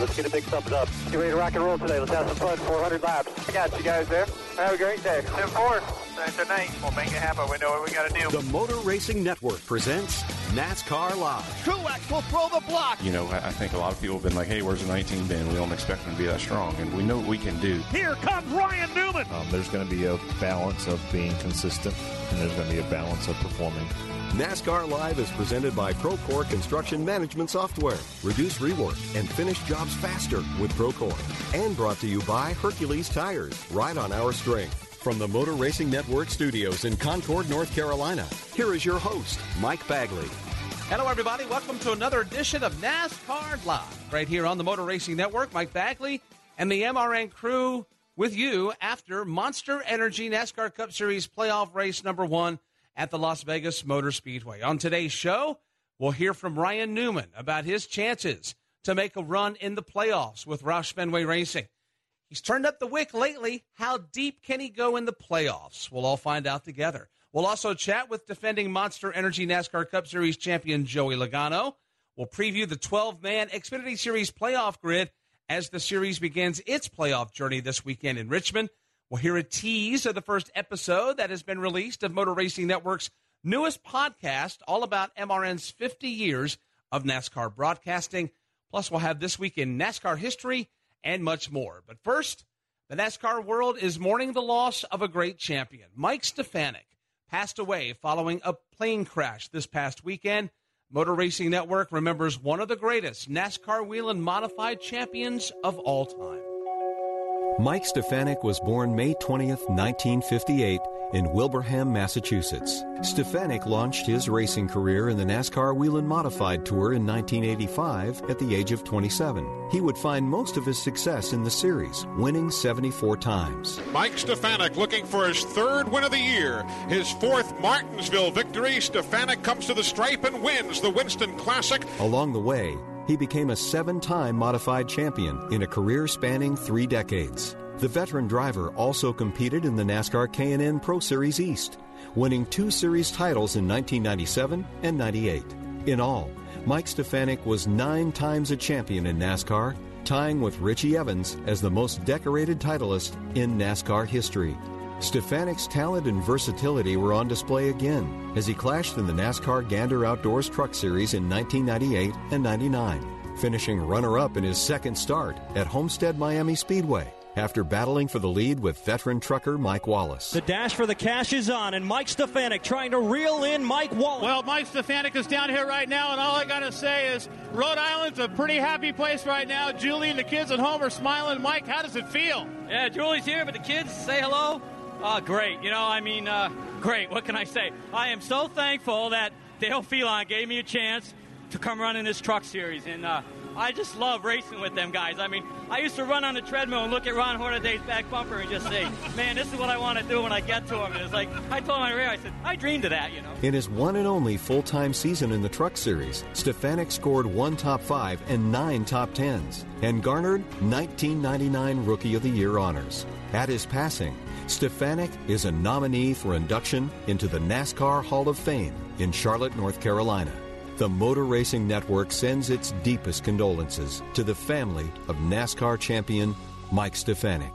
Let's get a big thumbs up. Get ready to rock and roll today. Let's have some fun. 400 laps. I got you guys there. Have a great day. 10 4. Tonight, we'll make it happen. We know what we got to do. The Motor Racing Network presents NASCAR Live. Truex will throw the block. You know, I think a lot of people have been like, hey, where's the 19 been? We don't expect them to be that strong. And we know what we can do. Here comes Ryan Newman. Um, there's going to be a balance of being consistent, and there's going to be a balance of performing. NASCAR Live is presented by Procore Construction Management Software. Reduce rework and finish jobs faster with Procore. And brought to you by Hercules Tires. right on our strength. From the Motor Racing Network studios in Concord, North Carolina, here is your host, Mike Bagley. Hello, everybody. Welcome to another edition of NASCAR Live, right here on the Motor Racing Network. Mike Bagley and the MRN crew with you after Monster Energy NASCAR Cup Series playoff race number one at the Las Vegas Motor Speedway. On today's show, we'll hear from Ryan Newman about his chances to make a run in the playoffs with Roush Fenway Racing. He's turned up the wick lately. How deep can he go in the playoffs? We'll all find out together. We'll also chat with defending Monster Energy NASCAR Cup Series champion Joey Logano. We'll preview the 12 man Xfinity Series playoff grid as the series begins its playoff journey this weekend in Richmond. We'll hear a tease of the first episode that has been released of Motor Racing Network's newest podcast, all about MRN's 50 years of NASCAR broadcasting. Plus, we'll have this week in NASCAR history and much more. But first, the NASCAR world is mourning the loss of a great champion. Mike Stefanik passed away following a plane crash this past weekend. Motor Racing Network remembers one of the greatest NASCAR Whelen Modified champions of all time. Mike Stefanik was born May 20th, 1958, in Wilbraham, Massachusetts. Stefanik launched his racing career in the NASCAR Whelen Modified Tour in 1985 at the age of 27. He would find most of his success in the series, winning 74 times. Mike Stefanik looking for his third win of the year. His fourth Martinsville victory. Stefanik comes to the stripe and wins the Winston Classic. Along the way, he became a seven time modified champion in a career spanning three decades. The veteran driver also competed in the NASCAR K&N Pro Series East, winning two series titles in 1997 and 98. In all, Mike Stefanik was nine times a champion in NASCAR, tying with Richie Evans as the most decorated titleist in NASCAR history. Stefanik's talent and versatility were on display again as he clashed in the NASCAR Gander Outdoors Truck Series in 1998 and 99, finishing runner up in his second start at Homestead Miami Speedway after battling for the lead with veteran trucker Mike Wallace. The dash for the cash is on, and Mike Stefanik trying to reel in Mike Wallace. Well, Mike Stefanik is down here right now, and all I got to say is Rhode Island's a pretty happy place right now. Julie and the kids at home are smiling. Mike, how does it feel? Yeah, Julie's here, but the kids say hello. Oh, great. You know, I mean, uh, great. What can I say? I am so thankful that Dale Phelon gave me a chance to come run in this truck series. And uh, I just love racing with them guys. I mean, I used to run on the treadmill and look at Ron Hornaday's back bumper and just say, man, this is what I want to do when I get to him. And it's like, I told my rear, I said, I dreamed of that, you know. In his one and only full time season in the truck series, Stefanik scored one top five and nine top tens and garnered 1999 Rookie of the Year honors. At his passing, Stefanik is a nominee for induction into the NASCAR Hall of Fame in Charlotte, North Carolina. The Motor Racing Network sends its deepest condolences to the family of NASCAR champion Mike Stefanik.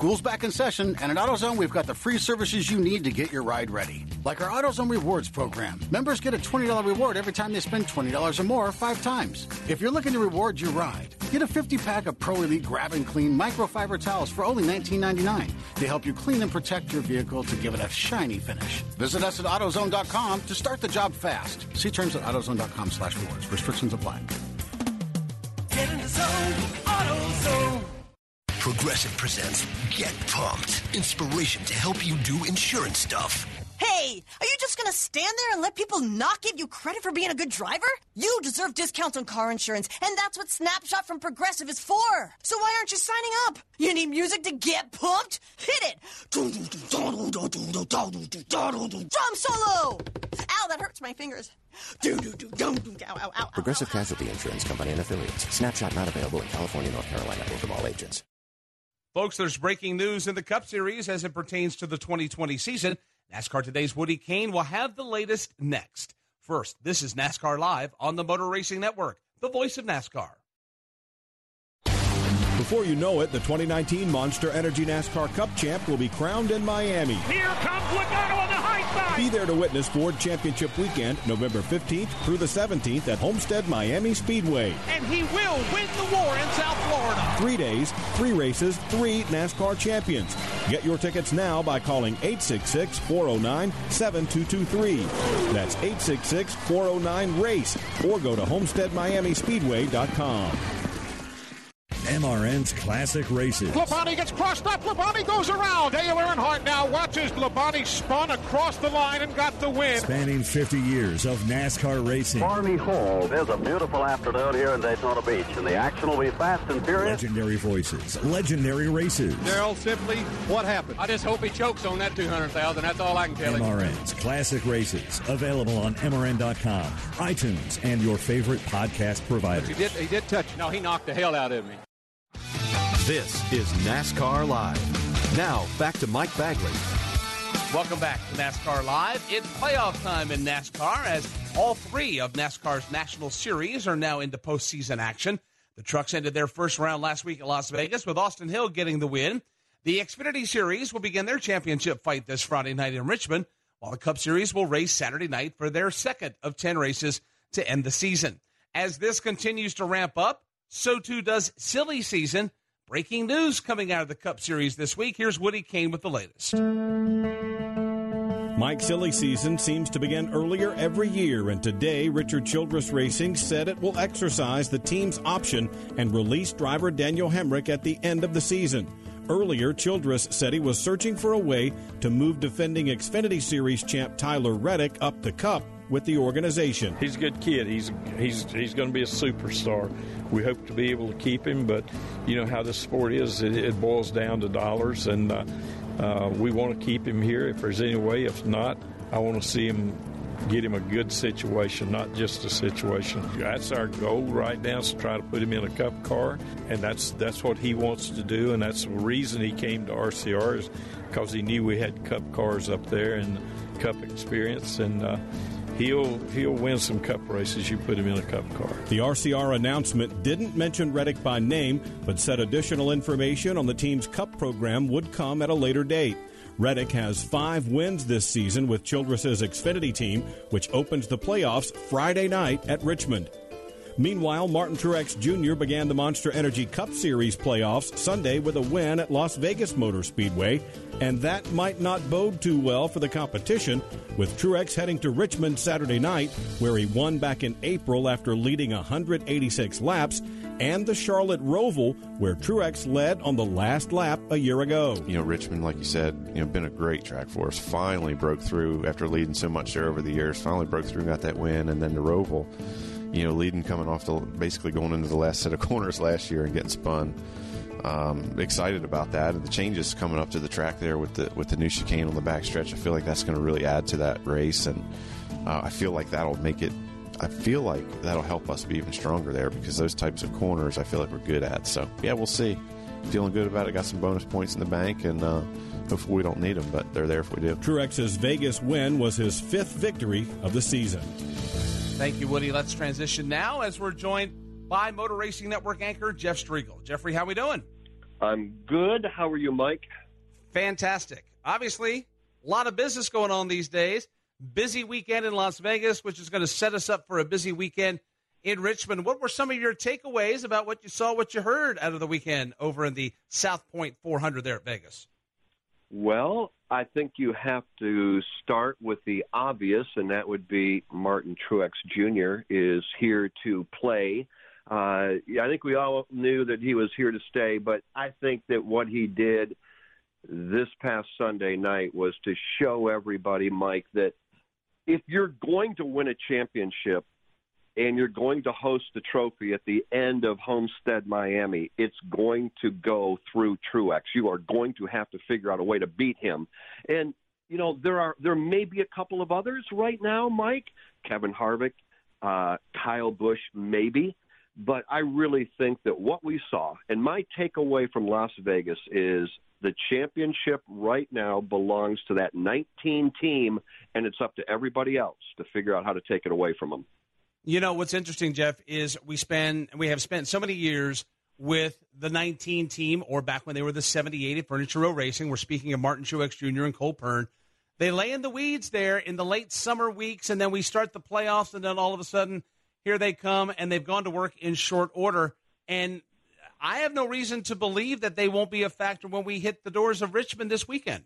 School's back in session, and at AutoZone, we've got the free services you need to get your ride ready. Like our AutoZone Rewards program. Members get a $20 reward every time they spend $20 or more five times. If you're looking to reward your ride, get a 50 pack of Pro Elite Grab and Clean microfiber towels for only $19.99. They help you clean and protect your vehicle to give it a shiny finish. Visit us at AutoZone.com to start the job fast. See terms at AutoZone.com slash rewards. Restrictions apply. Progressive presents Get Pumped. Inspiration to help you do insurance stuff. Hey, are you just gonna stand there and let people not give you credit for being a good driver? You deserve discounts on car insurance, and that's what Snapshot from Progressive is for. So why aren't you signing up? You need music to get pumped? Hit it! Drum solo! Ow, that hurts my fingers. Ow, ow, ow. Progressive Casualty Insurance Company and affiliates. Snapshot not available in California, North Carolina, or from all agents. Folks, there's breaking news in the Cup Series as it pertains to the 2020 season. NASCAR Today's Woody Cain will have the latest next. First, this is NASCAR Live on the Motor Racing Network, the voice of NASCAR. Before you know it, the 2019 Monster Energy NASCAR Cup champ will be crowned in Miami. Here comes Logano on the high side. Be there to witness Ford Championship Weekend, November 15th through the 17th at Homestead Miami Speedway. And he will win the war in South Florida. Three days, three races, three NASCAR champions. Get your tickets now by calling 866 409 7223. That's 866 409 RACE or go to homesteadmiamispeedway.com. MRN's Classic Races. Labonte gets crossed up. Labonte goes around. Dale Earnhardt now watches Labonte spun across the line and got the win. Spanning 50 years of NASCAR racing. Barney Hall. There's a beautiful afternoon here in Daytona Beach, and the action will be fast and furious. Legendary voices, legendary races. Daryl, simply, what happened? I just hope he chokes on that 200000 That's all I can tell you. MRN's Classic Races. Available on MRN.com, iTunes, and your favorite podcast providers. He did, he did touch. No, he knocked the hell out of me. This is NASCAR Live. Now, back to Mike Bagley. Welcome back to NASCAR Live. It's playoff time in NASCAR as all three of NASCAR's national series are now into postseason action. The trucks ended their first round last week at Las Vegas with Austin Hill getting the win. The Xfinity Series will begin their championship fight this Friday night in Richmond, while the Cup Series will race Saturday night for their second of 10 races to end the season. As this continues to ramp up, so too does silly season. Breaking news coming out of the Cup Series this week. Here's Woody Cain with the latest. Mike Silly season seems to begin earlier every year, and today Richard Childress Racing said it will exercise the team's option and release driver Daniel Hemric at the end of the season. Earlier, Childress said he was searching for a way to move defending Xfinity Series champ Tyler Reddick up the cup with the organization. He's a good kid. He's he's he's going to be a superstar. We hope to be able to keep him, but you know how this sport is. It, it boils down to dollars, and uh, uh, we want to keep him here if there's any way. If not, I want to see him get him a good situation, not just a situation. That's our goal right now is to try to put him in a cup car, and that's that's what he wants to do, and that's the reason he came to RCR is because he knew we had cup cars up there and cup experience, and uh, he'll he'll win some cup races. You put him in a cup car. The RCR announcement didn't mention Reddick by name, but said additional information on the team's cup program would come at a later date. Reddick has five wins this season with Childress's Xfinity team, which opens the playoffs Friday night at Richmond. Meanwhile, Martin Truex Jr. began the Monster Energy Cup Series playoffs Sunday with a win at Las Vegas Motor Speedway, and that might not bode too well for the competition, with Truex heading to Richmond Saturday night, where he won back in April after leading 186 laps, and the Charlotte Roval, where Truex led on the last lap a year ago. You know, Richmond, like you said, you know, been a great track for us. Finally broke through after leading so much there over the years. Finally broke through, and got that win, and then the Roval you know, leading coming off the basically going into the last set of corners last year and getting spun. Um, excited about that and the changes coming up to the track there with the with the new chicane on the backstretch. I feel like that's going to really add to that race, and uh, I feel like that'll make it. I feel like that'll help us be even stronger there because those types of corners I feel like we're good at. So yeah, we'll see. Feeling good about it. Got some bonus points in the bank, and uh, hopefully we don't need them, but they're there if we do. Truex's Vegas win was his fifth victory of the season. Thank you, Woody. Let's transition now as we're joined by Motor Racing Network anchor Jeff Striegle. Jeffrey, how are we doing? I'm good. How are you, Mike? Fantastic. Obviously, a lot of business going on these days. Busy weekend in Las Vegas, which is going to set us up for a busy weekend in Richmond. What were some of your takeaways about what you saw, what you heard out of the weekend over in the South Point 400 there at Vegas? Well, I think you have to start with the obvious, and that would be Martin Truex Jr. is here to play. Uh, I think we all knew that he was here to stay, but I think that what he did this past Sunday night was to show everybody, Mike, that if you're going to win a championship, and you're going to host the trophy at the end of Homestead Miami, it's going to go through Truex. You are going to have to figure out a way to beat him. And you know there are there may be a couple of others right now, Mike, Kevin Harvick, uh, Kyle Busch, maybe. But I really think that what we saw, and my takeaway from Las Vegas is the championship right now belongs to that 19 team, and it's up to everybody else to figure out how to take it away from them. You know what's interesting, Jeff, is we spend we have spent so many years with the 19 team, or back when they were the 78 at Furniture Row Racing. We're speaking of Martin Truex Jr. and Cole Pearn. They lay in the weeds there in the late summer weeks, and then we start the playoffs, and then all of a sudden, here they come, and they've gone to work in short order. And I have no reason to believe that they won't be a factor when we hit the doors of Richmond this weekend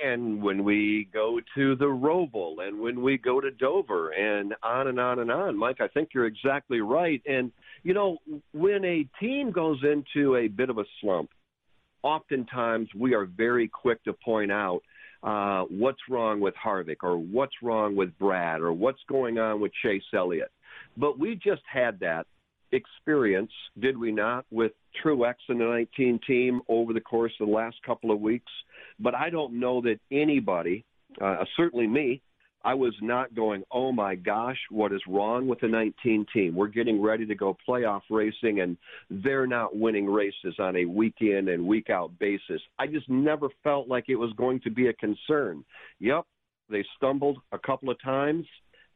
and when we go to the Roval and when we go to Dover and on and on and on. Mike, I think you're exactly right. And, you know, when a team goes into a bit of a slump, oftentimes we are very quick to point out uh, what's wrong with Harvick or what's wrong with Brad or what's going on with Chase Elliott. But we just had that experience, did we not, with Truex and the 19 team over the course of the last couple of weeks. But I don't know that anybody, uh, certainly me, I was not going, oh my gosh, what is wrong with the 19 team? We're getting ready to go playoff racing, and they're not winning races on a week in and week out basis. I just never felt like it was going to be a concern. Yep, they stumbled a couple of times.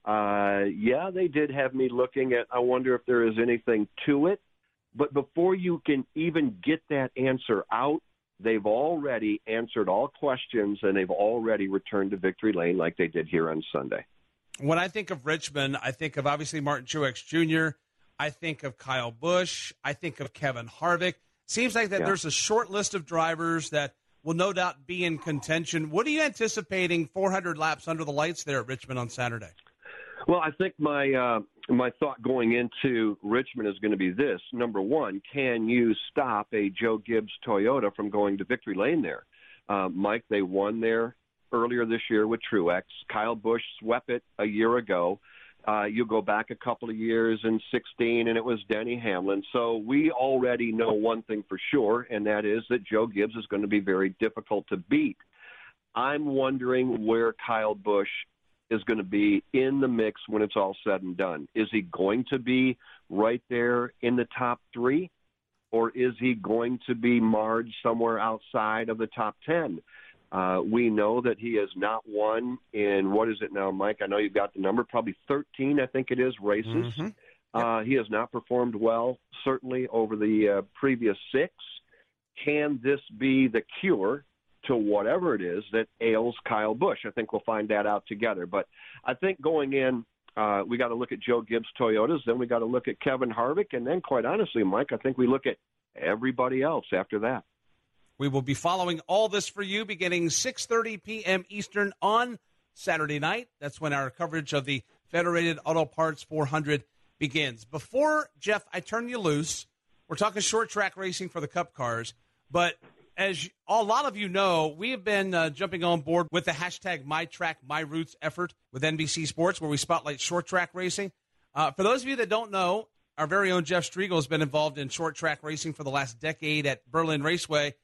Uh, yeah, they did have me looking at, I wonder if there is anything to it. But before you can even get that answer out, they've already answered all questions and they've already returned to victory lane like they did here on Sunday. When I think of Richmond, I think of obviously Martin Truex Jr., I think of Kyle Busch, I think of Kevin Harvick. Seems like that yeah. there's a short list of drivers that will no doubt be in contention. What are you anticipating 400 laps under the lights there at Richmond on Saturday? Well, I think my uh, my thought going into Richmond is going to be this: number one, can you stop a Joe Gibbs Toyota from going to victory lane there? Uh, Mike, they won there earlier this year with Truex. Kyle Busch swept it a year ago. Uh, you go back a couple of years in 16, and it was Denny Hamlin. So we already know one thing for sure, and that is that Joe Gibbs is going to be very difficult to beat. I'm wondering where Kyle Busch is going to be in the mix when it's all said and done. Is he going to be right there in the top three, or is he going to be marred somewhere outside of the top 10? Uh, we know that he has not won in what is it now, Mike? I know you've got the number, probably 13, I think it is, races. Mm-hmm. Yep. Uh, he has not performed well, certainly over the uh, previous six. Can this be the cure to whatever it is that ails Kyle Busch. I think we'll find that out together. But I think going in, uh, we got to look at Joe Gibbs Toyotas, then we got to look at Kevin Harvick, and then, quite honestly, Mike, I think we look at everybody else after that. We will be following all this for you beginning 6:30 p.m. Eastern on Saturday night. That's when our coverage of the Federated Auto Parts 400 begins. Before Jeff, I turn you loose. We're talking short track racing for the Cup cars, but as a lot of you know, we have been uh, jumping on board with the hashtag MyTrackMyRoots effort with NBC Sports, where we spotlight short track racing. Uh, for those of you that don't know, our very own Jeff Striegle has been involved in short track racing for the last decade at Berlin Raceway.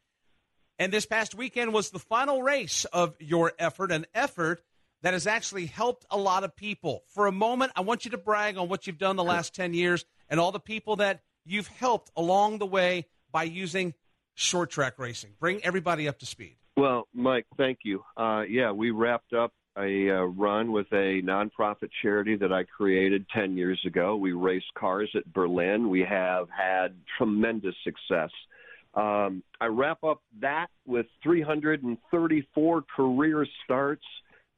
And this past weekend was the final race of your effort, an effort that has actually helped a lot of people. For a moment, I want you to brag on what you've done the last 10 years and all the people that you've helped along the way by using short track racing. Bring everybody up to speed. Well, Mike, thank you. Uh, yeah, we wrapped up a uh, run with a nonprofit charity that I created 10 years ago. We raced cars at Berlin. We have had tremendous success Um, I wrap up that with 334 career starts.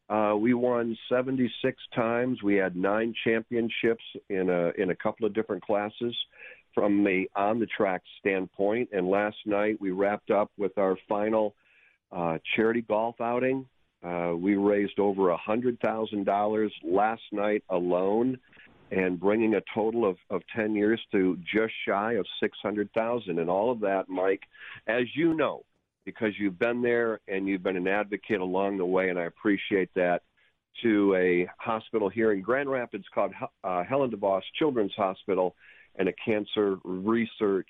Uh, we won 76 times. We had nine championships in a in a couple of different classes from the on the track standpoint. And last night we wrapped up with our final uh, charity golf outing. Uh, we raised over a hundred thousand dollars last night alone, and bringing a total of, of ten years to just shy of six hundred thousand. And all of that, Mike, as you know, because you've been there and you've been an advocate along the way, and I appreciate that. To a hospital here in Grand Rapids called uh, Helen DeVos Children's Hospital, and a cancer research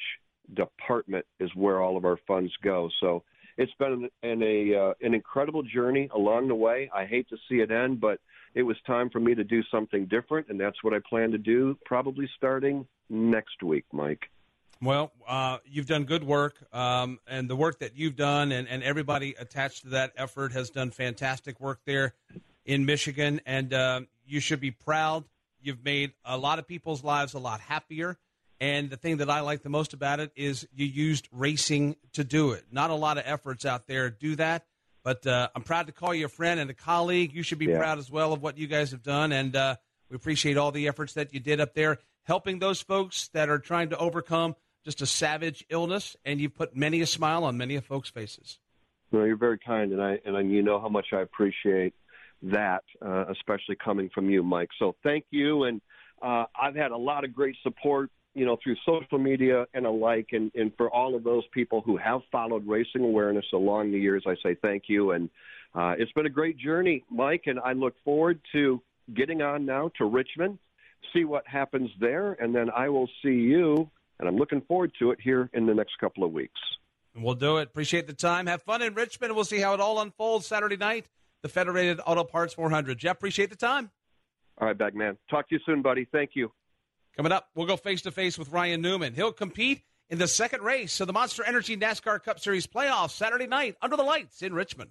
department is where all of our funds go. So it's been an, a uh, an incredible journey along the way. I hate to see it end, but it was time for me to do something different, and that's what I plan to do. Probably starting next week, Mike. Well, uh, you've done good work, um, and the work that you've done, and, and everybody attached to that effort has done fantastic work there in Michigan, and uh, you should be proud. You've made a lot of people's lives a lot happier. And the thing that I like the most about it is you used racing to do it. Not a lot of efforts out there do that, but uh, I'm proud to call you a friend and a colleague. You should be Yeah. proud as well of what you guys have done, and uh, we appreciate all the efforts that you did up there, helping those folks that are trying to overcome just a savage illness. And you've put many a smile on many of folks' faces. No, you're very kind, and I and I, you know how much I appreciate that, uh, especially coming from you, Mike. So thank you, and uh, I've had a lot of great support, you know, through social media and alike, and and for all of those people who have followed racing awareness along the years, I say thank you, and uh, it's been a great journey, Mike, and I look forward to getting on now to Richmond, see what happens there, and then I will see you, and I'm looking forward to it here in the next couple of weeks. We'll do it. Appreciate the time. Have fun in Richmond. We'll see how it all unfolds Saturday night. The Federated Auto Parts 400. Jeff, appreciate the time. All right, Bagman. Talk to you soon, buddy. Thank you. Coming up, we'll go face to face with Ryan Newman. He'll compete in the second race of the Monster Energy NASCAR Cup Series playoffs Saturday night under the lights in Richmond.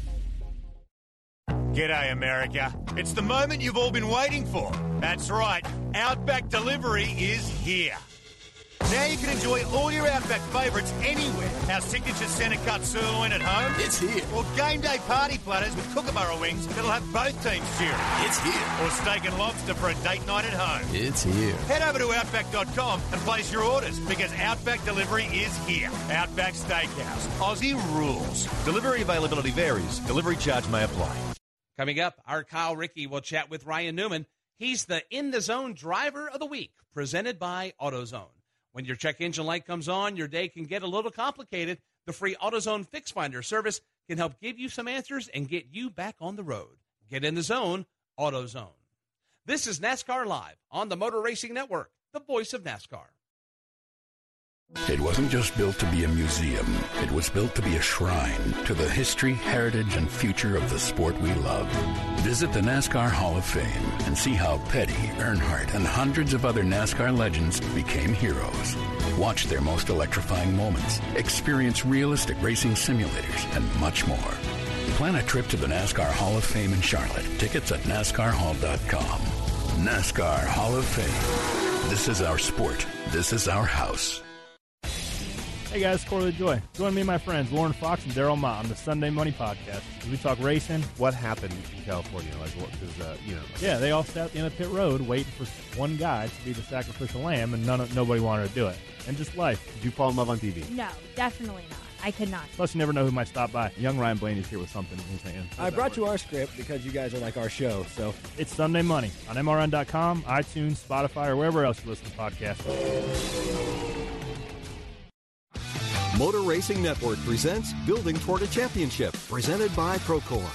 G'day, America. It's the moment you've all been waiting for. That's right, Outback Delivery is here. Now you can enjoy all your Outback favourites anywhere. Our signature centre cut sirloin at home. It's here. Or game day party platters with kookaburra wings that'll have both teams cheering. It's here. Or steak and lobster for a date night at home. It's here. Head over to Outback.com and place your orders because Outback Delivery is here. Outback Steakhouse. Aussie rules. Delivery availability varies. Delivery charge may apply. Coming up, our Kyle Rickey will chat with Ryan Newman. He's the In the Zone Driver of the Week, presented by AutoZone. When your check engine light comes on, your day can get a little complicated. The free AutoZone Fix Finder service can help give you some answers and get you back on the road. Get in the zone, AutoZone. This is NASCAR Live on the Motor Racing Network, the voice of NASCAR. It wasn't just built to be a museum. It was built to be a shrine to the history, heritage, and future of the sport we love. Visit the NASCAR Hall of Fame and see how Petty, Earnhardt, and hundreds of other NASCAR legends became heroes. Watch their most electrifying moments, experience realistic racing simulators, and much more. Plan a trip to the NASCAR Hall of Fame in Charlotte. Tickets at NASCARHall.com. NASCAR Hall of Fame. This is our sport. This is our house. Hey guys, Corey LaJoie. Join me and my friends Lauren Fox and Daryl Mott on the Sunday Money Podcast. as We talk racing. What happened in California? Like, what? Because uh, you know. Yeah, they all sat at the end of pit road waiting for one guy to be the sacrificial lamb, and none of, nobody wanted to do it. And just life. Did you fall in love on TV? No, definitely not. I could not. Plus, you never know who might stop by. Young Ryan Blaney's here with something in his hand. I brought you our script because you guys are like our show. So It's Sunday Money on MRN.com, iTunes, Spotify, or wherever else you listen to podcasts. Motor Racing Network presents Building Toward a Championship, presented by Procore.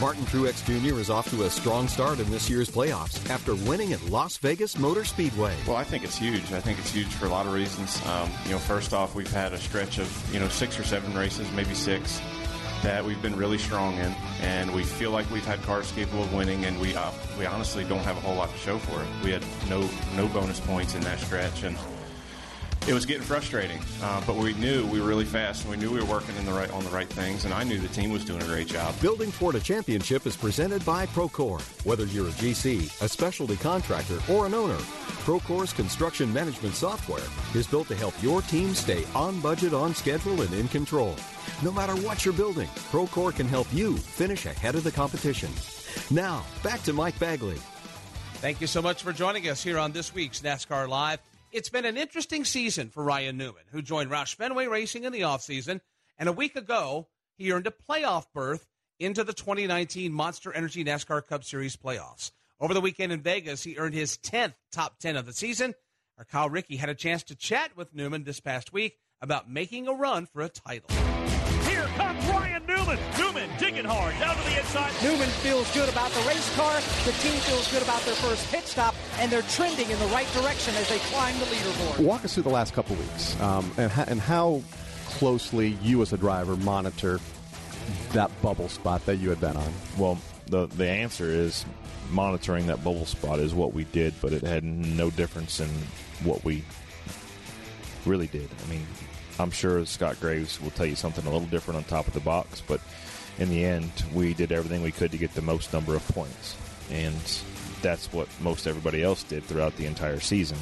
Martin Truex Jr. is off to a strong start in this year's playoffs after winning at Las Vegas Motor Speedway. Well, I think it's huge. I think it's huge for a lot of reasons. Um, you know, first off, we've had a stretch of you know six or seven races, maybe six, that we've been really strong in, and we feel like we've had cars capable of winning, and we uh, we honestly don't have a whole lot to show for it. We had no no bonus points in that stretch, and it was getting frustrating. Uh, but we knew we were really fast, and we knew we were working in the right on the right things, and I knew the team was doing a great job. Building toward a championship is presented by Procore. Whether you're a GC, a specialty contractor, or an owner, Procore's construction management software is built to help your team stay on budget, on schedule, and in control. No matter what you're building, Procore can help you finish ahead of the competition. Now, back to Mike Bagley. Thank you so much for joining us here on this week's NASCAR Live. It's been an interesting season for Ryan Newman, who joined Roush Fenway Racing in the offseason, and a week ago, he earned a playoff berth into the 2019 Monster Energy NASCAR Cup Series playoffs. Over the weekend in Vegas, he earned his 10th top 10 of the season. Our Kyle Rickey had a chance to chat with Newman this past week about making a run for a title. Here comes Ryan Newman. Newman digging hard down to the inside. Newman feels good about the race car. The team feels good about their first pit stop, and they're trending in the right direction as they climb the leaderboard. Walk us through the last couple weeks um, and, ha- and how closely you as a driver monitor that bubble spot that you had been on. Well, the the answer is monitoring that bubble spot is what we did, but it had no difference in what we really did. I mean, I'm sure Scott Graves will tell you something a little different on top of the box, but in the end, we did everything we could to get the most number of points, and that's what most everybody else did throughout the entire season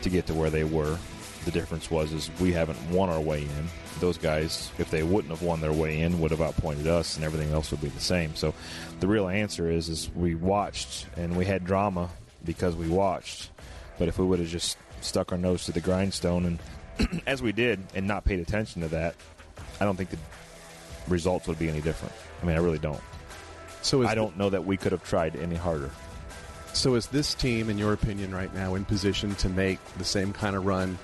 to get to where they were. The difference was is we haven't won our way in. Those guys, if they wouldn't have won their way in, would have outpointed us, and everything else would be the same. So, the real answer is is we watched and we had drama because we watched. But if we would have just stuck our nose to the grindstone and as we did and not paid attention to that, I don't think the results would be any different. I mean, I really don't. So I don't know that we could have tried any harder. So is this team, in your opinion, right now in position to make the same kind of run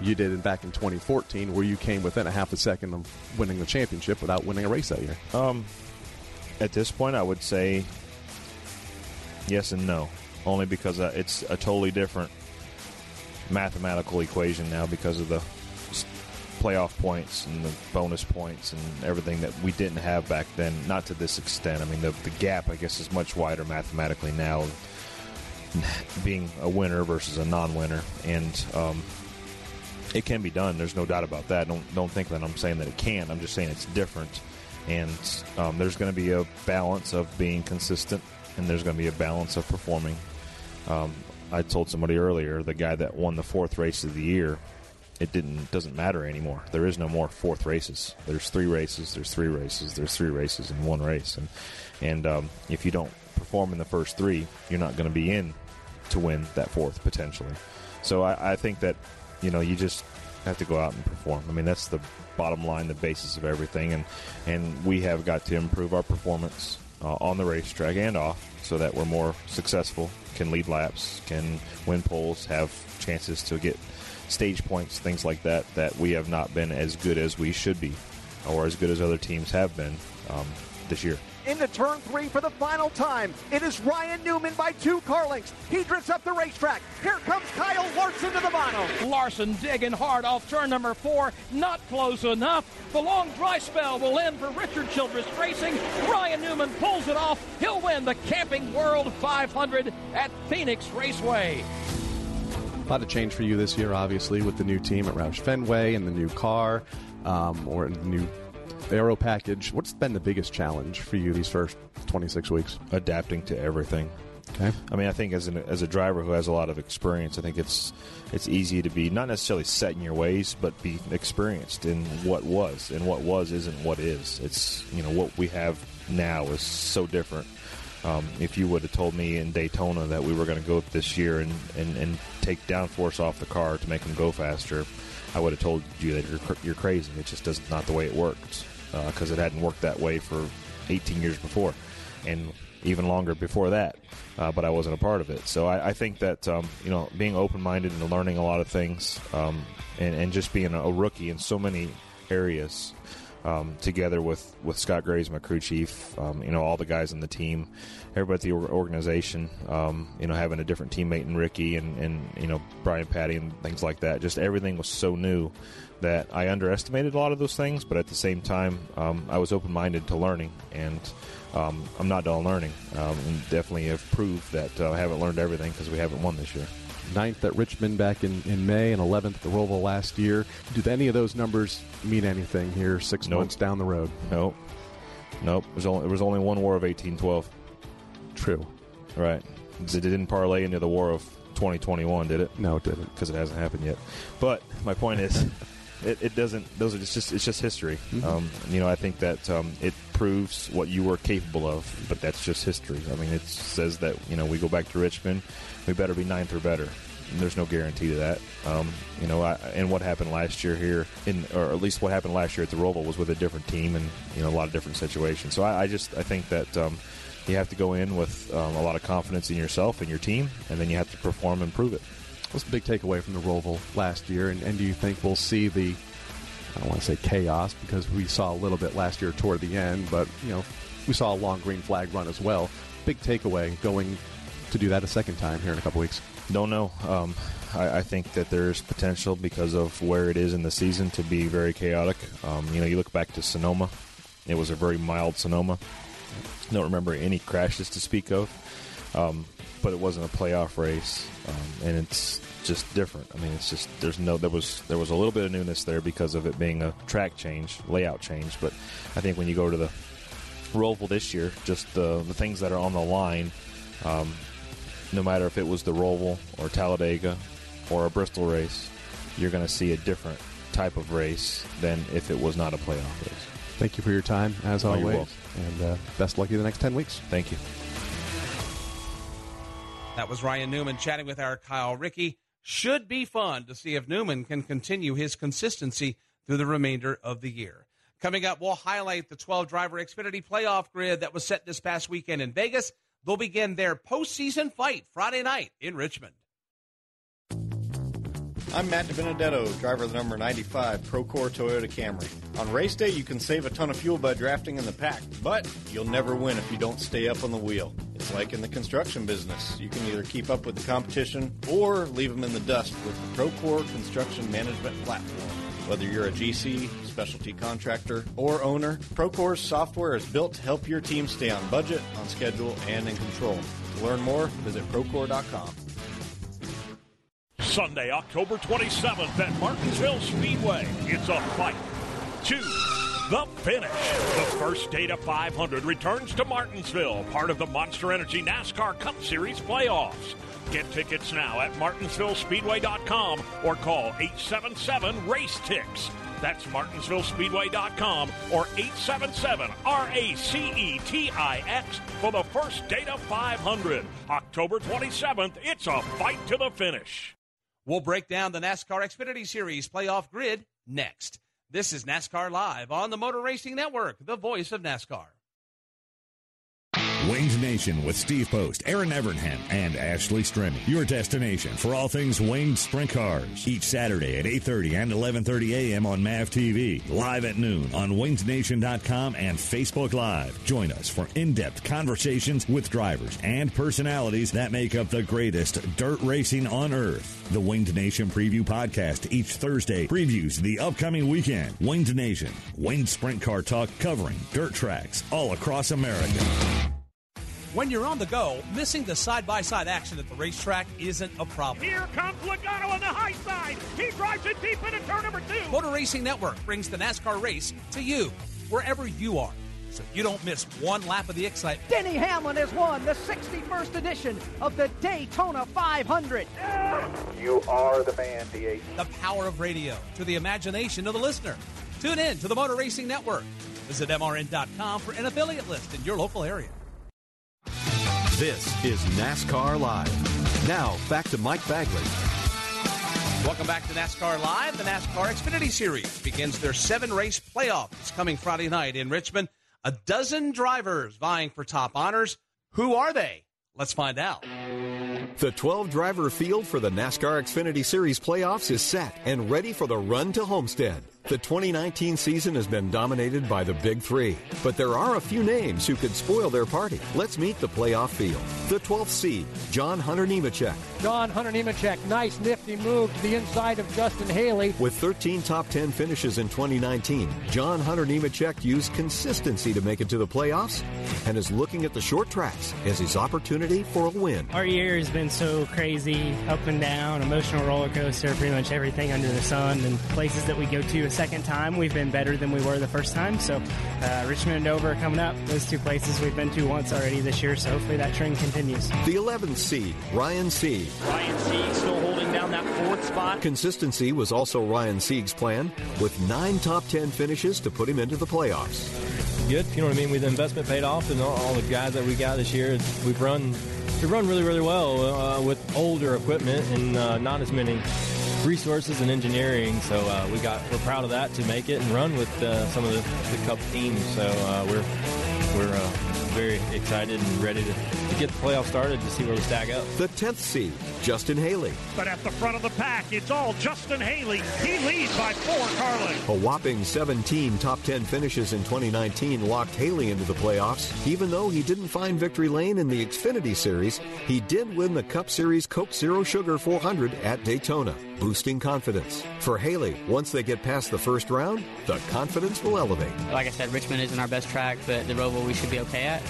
you did back in 2014, where you came within a half a second of winning the championship without winning a race that year? Um, at this point, I would say yes and no, only because uh, it's a totally different mathematical equation now because of the playoff points and the bonus points and everything that we didn't have back then. Not to this extent. I mean, the, the gap, I guess, is much wider mathematically now, being a winner versus a non-winner, and um, it can be done. There's no doubt about that. Don't don't think that I'm saying that it can't. I'm just saying it's different, and um, there's going to be a balance of being consistent, and there's going to be a balance of performing. Um, I told somebody earlier, the guy that won the fourth race of the year, it didn't doesn't matter anymore. There is no more fourth races. There's three races. There's three races. There's three races in one race, and and um, if you don't perform in the first three, you're not going to be in to win that fourth potentially. So I, I think that you know you just have to go out and perform. I mean that's the bottom line, the basis of everything, and and we have got to improve our performance uh, on the racetrack and off so that we're more successful, can lead laps, can win poles, have chances to get stage points, things like that. That we have not been as good as we should be, or as good as other teams have been um, this year. Into turn three for the final time. It is Ryan Newman by two car lengths. He drifts up the racetrack. Here comes Kyle Larson to the mono. Larson digging hard off turn number four. Not close enough. The long dry spell will end for Richard Childress Racing. Ryan Newman pulls it off. He'll win the Camping World 500 at Phoenix Raceway. A lot of change for you this year, obviously, with the new team at Roush Fenway and the new car, um, or the new aero package. What's been the biggest challenge for you these first 26 weeks? Adapting to everything. Okay. I mean, I think as an, as a driver who has a lot of experience, I think it's it's easy to be not necessarily set in your ways, but be experienced in what was, and what was isn't what is. It's you know what we have now is so different. Um, if you would have told me in Daytona that we were going to go up this year and, and, and take downforce off the car to make them go faster, I would have told you that you're, you're crazy. It just does not the way it worked because it hadn't worked that way for 18 years before, and even longer before that. Uh, but I wasn't a part of it, so I, I think that um, you know being open-minded and learning a lot of things, um, and, and just being a, rookie in so many areas. um, together with, with Scott Graves, my crew chief, um, you know, all the guys on the team, everybody at the organization, um, you know, having a different teammate in Ricky and, and, you know, Brian Pattie and things like that. Just everything was so new that I underestimated a lot of those things, but at the same time, um, I was open minded to learning, and um, I'm not done learning. Um, and definitely have proved that uh, I haven't learned everything because we haven't won this year. Ninth at Richmond back in, in May and 11th at the Roval last year. Do any of those numbers mean anything here six Nope. months down the road? Nope. Nope. There was only, there was only one war of 1812. True. Right. It didn't parlay into the war of 2021, did it? No, it didn't. Because it hasn't happened yet. But my point is, it, it doesn't. Those are just it's just history. Mhm. Um, you know, I think that um, it proves what you were capable of, but that's just history. I mean, it says that you know we go back to Richmond, we better be ninth or better. And there's no guarantee to that. Um, you know, I, and what happened last year here, in or at least what happened last year at the Roval was with a different team and you know a lot of different situations. So I, I just I think that. Um, you have to go in with um, a lot of confidence in yourself and your team, and then you have to perform and prove it. What's the big takeaway from the Roval last year? And, and do you think we'll see the, I don't want to say chaos because we saw a little bit last year toward the end, but, you know, we saw a long green flag run as well. Big takeaway going to do that a second time here in a couple weeks. Don't know. Um, I, I think that there's potential because of where it is in the season to be very chaotic. Um, you know, you look back to Sonoma; it was a very mild Sonoma. Don't remember any crashes to speak of, um, but it wasn't a playoff race, um, and it's just different. I mean, it's just there's no there was there was a little bit of newness there because of it being a track change, layout change. But I think when you go to the Roval this year, just the the things that are on the line. Um, no matter if it was the Roval or Talladega or a Bristol race, you're going to see a different type of race than if it was not a playoff race. Thank you for your time, as Oh, always. And uh, best luck you the next 10 weeks. Thank you. That was Ryan Newman chatting with our Kyle Rickey. Should be fun to see if Newman can continue his consistency through the remainder of the year. Coming up, we'll highlight the 12 driver Xfinity playoff grid that was set this past weekend in Vegas. They'll begin their postseason fight Friday night in Richmond. I'm Matt DiBenedetto, driver of the number 95 Procore Toyota Camry. On race day, you can save a ton of fuel by drafting in the pack, but you'll never win if you don't stay up on the wheel. It's like in the construction business. You can either keep up with the competition or leave them in the dust with the Procore Construction Management Platform. Whether you're a GC, specialty contractor, or owner, Procore's software is built to help your team stay on budget, on schedule, and in control. To learn more, visit Procore.com. Sunday, October 27th at Martinsville Speedway. It's a fight to the finish. The first Data 500 returns to Martinsville, part of the Monster Energy NASCAR Cup Series playoffs. Get tickets now at martinsvillespeedway.com or call 877 Race. That's martinsvillespeedway.com or 877 R A C E T I X for the first Data 500. October 27th, it's a fight to the finish. We'll break down the NASCAR Xfinity Series playoff grid next. This is NASCAR Live on the Motor Racing Network, the voice of NASCAR. Winged Nation with Steve Post, Aaron Evernham, and Ashley Strimmy. Your destination for all things winged sprint cars. Each Saturday at 8.30 and 11.30 a.m. on MAV TV. Live at noon on wingednation.com and Facebook Live. Join us for in-depth conversations with drivers and personalities that make up the greatest dirt racing on earth. The Winged Nation Preview Podcast each Thursday previews the upcoming weekend. Winged Nation, winged sprint car talk covering dirt tracks all across America. When you're on the go, missing the side by side action at the racetrack isn't a problem. Here comes Logano on the high side. He drives it deep into turn number two. Motor Racing Network brings the NASCAR race to you, wherever you are, so you don't miss one lap of the excitement. Denny Hamlin has won the 61st edition of the Daytona 500. You are the man, D8. The power of radio to the imagination of the listener. Tune in to the Motor Racing Network. Visit MRN.com for an affiliate list in your local area. This is NASCAR Live. Now, back to Mike Bagley. Welcome back to NASCAR Live. The NASCAR Xfinity Series begins their seven race playoff this coming Friday night in Richmond. A dozen drivers vying for top honors. Who are they? Let's find out. The 12 driver field for the NASCAR Xfinity Series playoffs is set and ready for the run to Homestead. The 2019 season has been dominated by the Big Three, but there are a few names who could spoil their party. Let's meet the playoff field. The 12th seed, John Hunter Nemechek. John Hunter Nemechek, nice nifty move to the inside of Justin Haley. With 13 top 10 finishes in 2019, John Hunter Nemechek used consistency to make it to the playoffs and is looking at the short tracks as his opportunity for a win. Our year has been so crazy, up and down, emotional roller coaster, pretty much everything under the sun, and places that we go to second time, we've been better than we were the first time. So uh, Richmond and Dover coming up. Those two places we've been to once already this year. So hopefully that trend continues. The 11th seed, Ryan Sieg. Ryan Sieg still holding down that fourth spot. Consistency was also Ryan Sieg's plan, with nine top 10 finishes to put him into the playoffs. Good, you know what I mean. With the investment paid off, and all, all the guys that we got this year, we've run we run really, really well uh, with older equipment and uh, not as many resources and engineering. So uh, we got we're proud of that to make it and run with uh, some of the, the Cup teams. So uh, we're we're uh, very excited and ready to, to get the playoff started to see where we stack up. The 10th seed, Justin Haley. But at the front of the pack, it's all Justin Haley. He leads by four, Carling. A whopping 17 top 10 finishes in 2019 locked Haley into the playoffs. Even though he didn't find victory lane in the Xfinity Series, he did win the Cup Series Coke Zero Sugar 400 at Daytona, boosting confidence. For Haley, once they get past the first round, the confidence will elevate. Like I said, Richmond isn't our best track, but the Roval we should be okay at.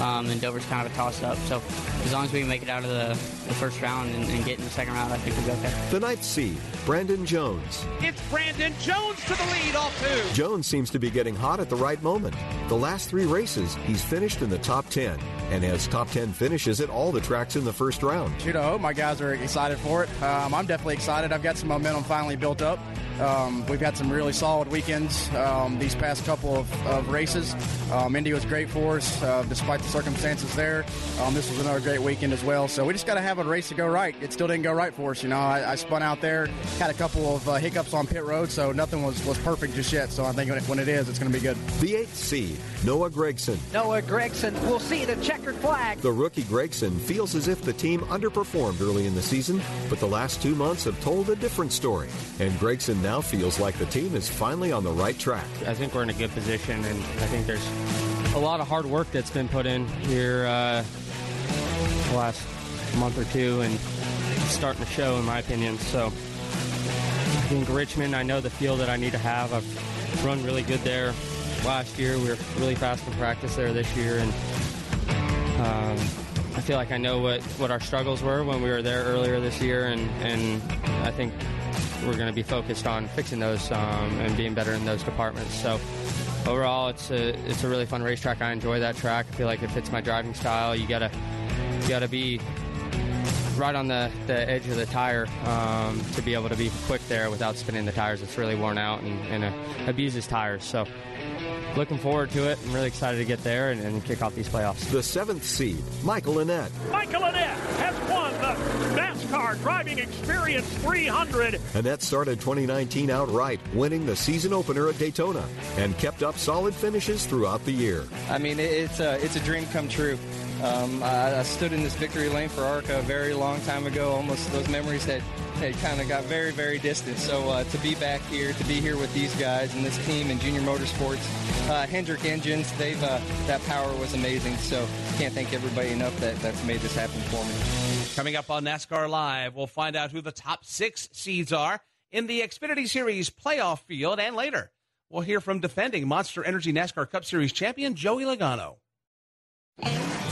Um, and Dover's kind of a toss up. So as long as we make it out of the, the first round and, and, get in the second round, I think we'll be okay. The ninth seed, Brandon Jones. It's Brandon Jones to the lead off two. Jones seems to be getting hot at the right moment. The last three races, he's finished in the top 10 and has top 10 finishes at all the tracks in the first round. Shoot, I hope my guys are excited for it. Um, I'm definitely excited. I've got some momentum finally built up. Um, we've had some really solid weekends um, these past couple of, of races. Um, Indy was great for us, uh, despite the circumstances there. Um, this was another great weekend as well. So we just got to have a race to go right. It still didn't go right for us. You know, I, I spun out there, had a couple of uh, hiccups on pit road, so nothing was, was perfect just yet. So I think when it, when it is, it's going to be good. The eighth seed, Noah Gragson. Noah Gragson will see the checkered flag. The rookie Gragson feels as if the team underperformed early in the season, but the last two months have told a different story. And Gragson now feels like the team is finally on the right track. I think we're in a good position, and I think there's a lot of hard work that's been put in here uh, the last month or two, and starting to show, in my opinion. So I think Richmond, I know the feel that I need to have. I've run really good there last year. We were really fast in practice there this year, and um, feel like I know what, what our struggles were when we were there earlier this year, and, and I think we're going to be focused on fixing those um, and being better in those departments. So overall, it's a it's a really fun racetrack. I enjoy that track. I feel like it fits my driving style. You gotta you gotta be right on the, the edge of the tire um, to be able to be quick there without spinning the tires. It's really worn out and, and uh, abuses tires. So looking forward to it. I'm really excited to get there and, and, kick off these playoffs. The seventh seed, Michael Annett. Michael Annett has won the NASCAR Driving Experience 300. Annett started 2019 outright, winning the season opener at Daytona, and kept up solid finishes throughout the year. I mean, it's a, it's a dream come true. Um, I, I, stood in this victory lane for ARCA a very long time ago. Almost those memories that had kind of got very, very distant. So uh, to be back here, to be here with these guys and this team in Junior Motorsports, uh, Hendrick Engines, they've uh, that power was amazing. So can't thank everybody enough that that's made this happen for me. Coming up on NASCAR Live, we'll find out who the top six seeds are in the Xfinity Series playoff field, and later we'll hear from defending Monster Energy NASCAR Cup Series champion Joey Logano.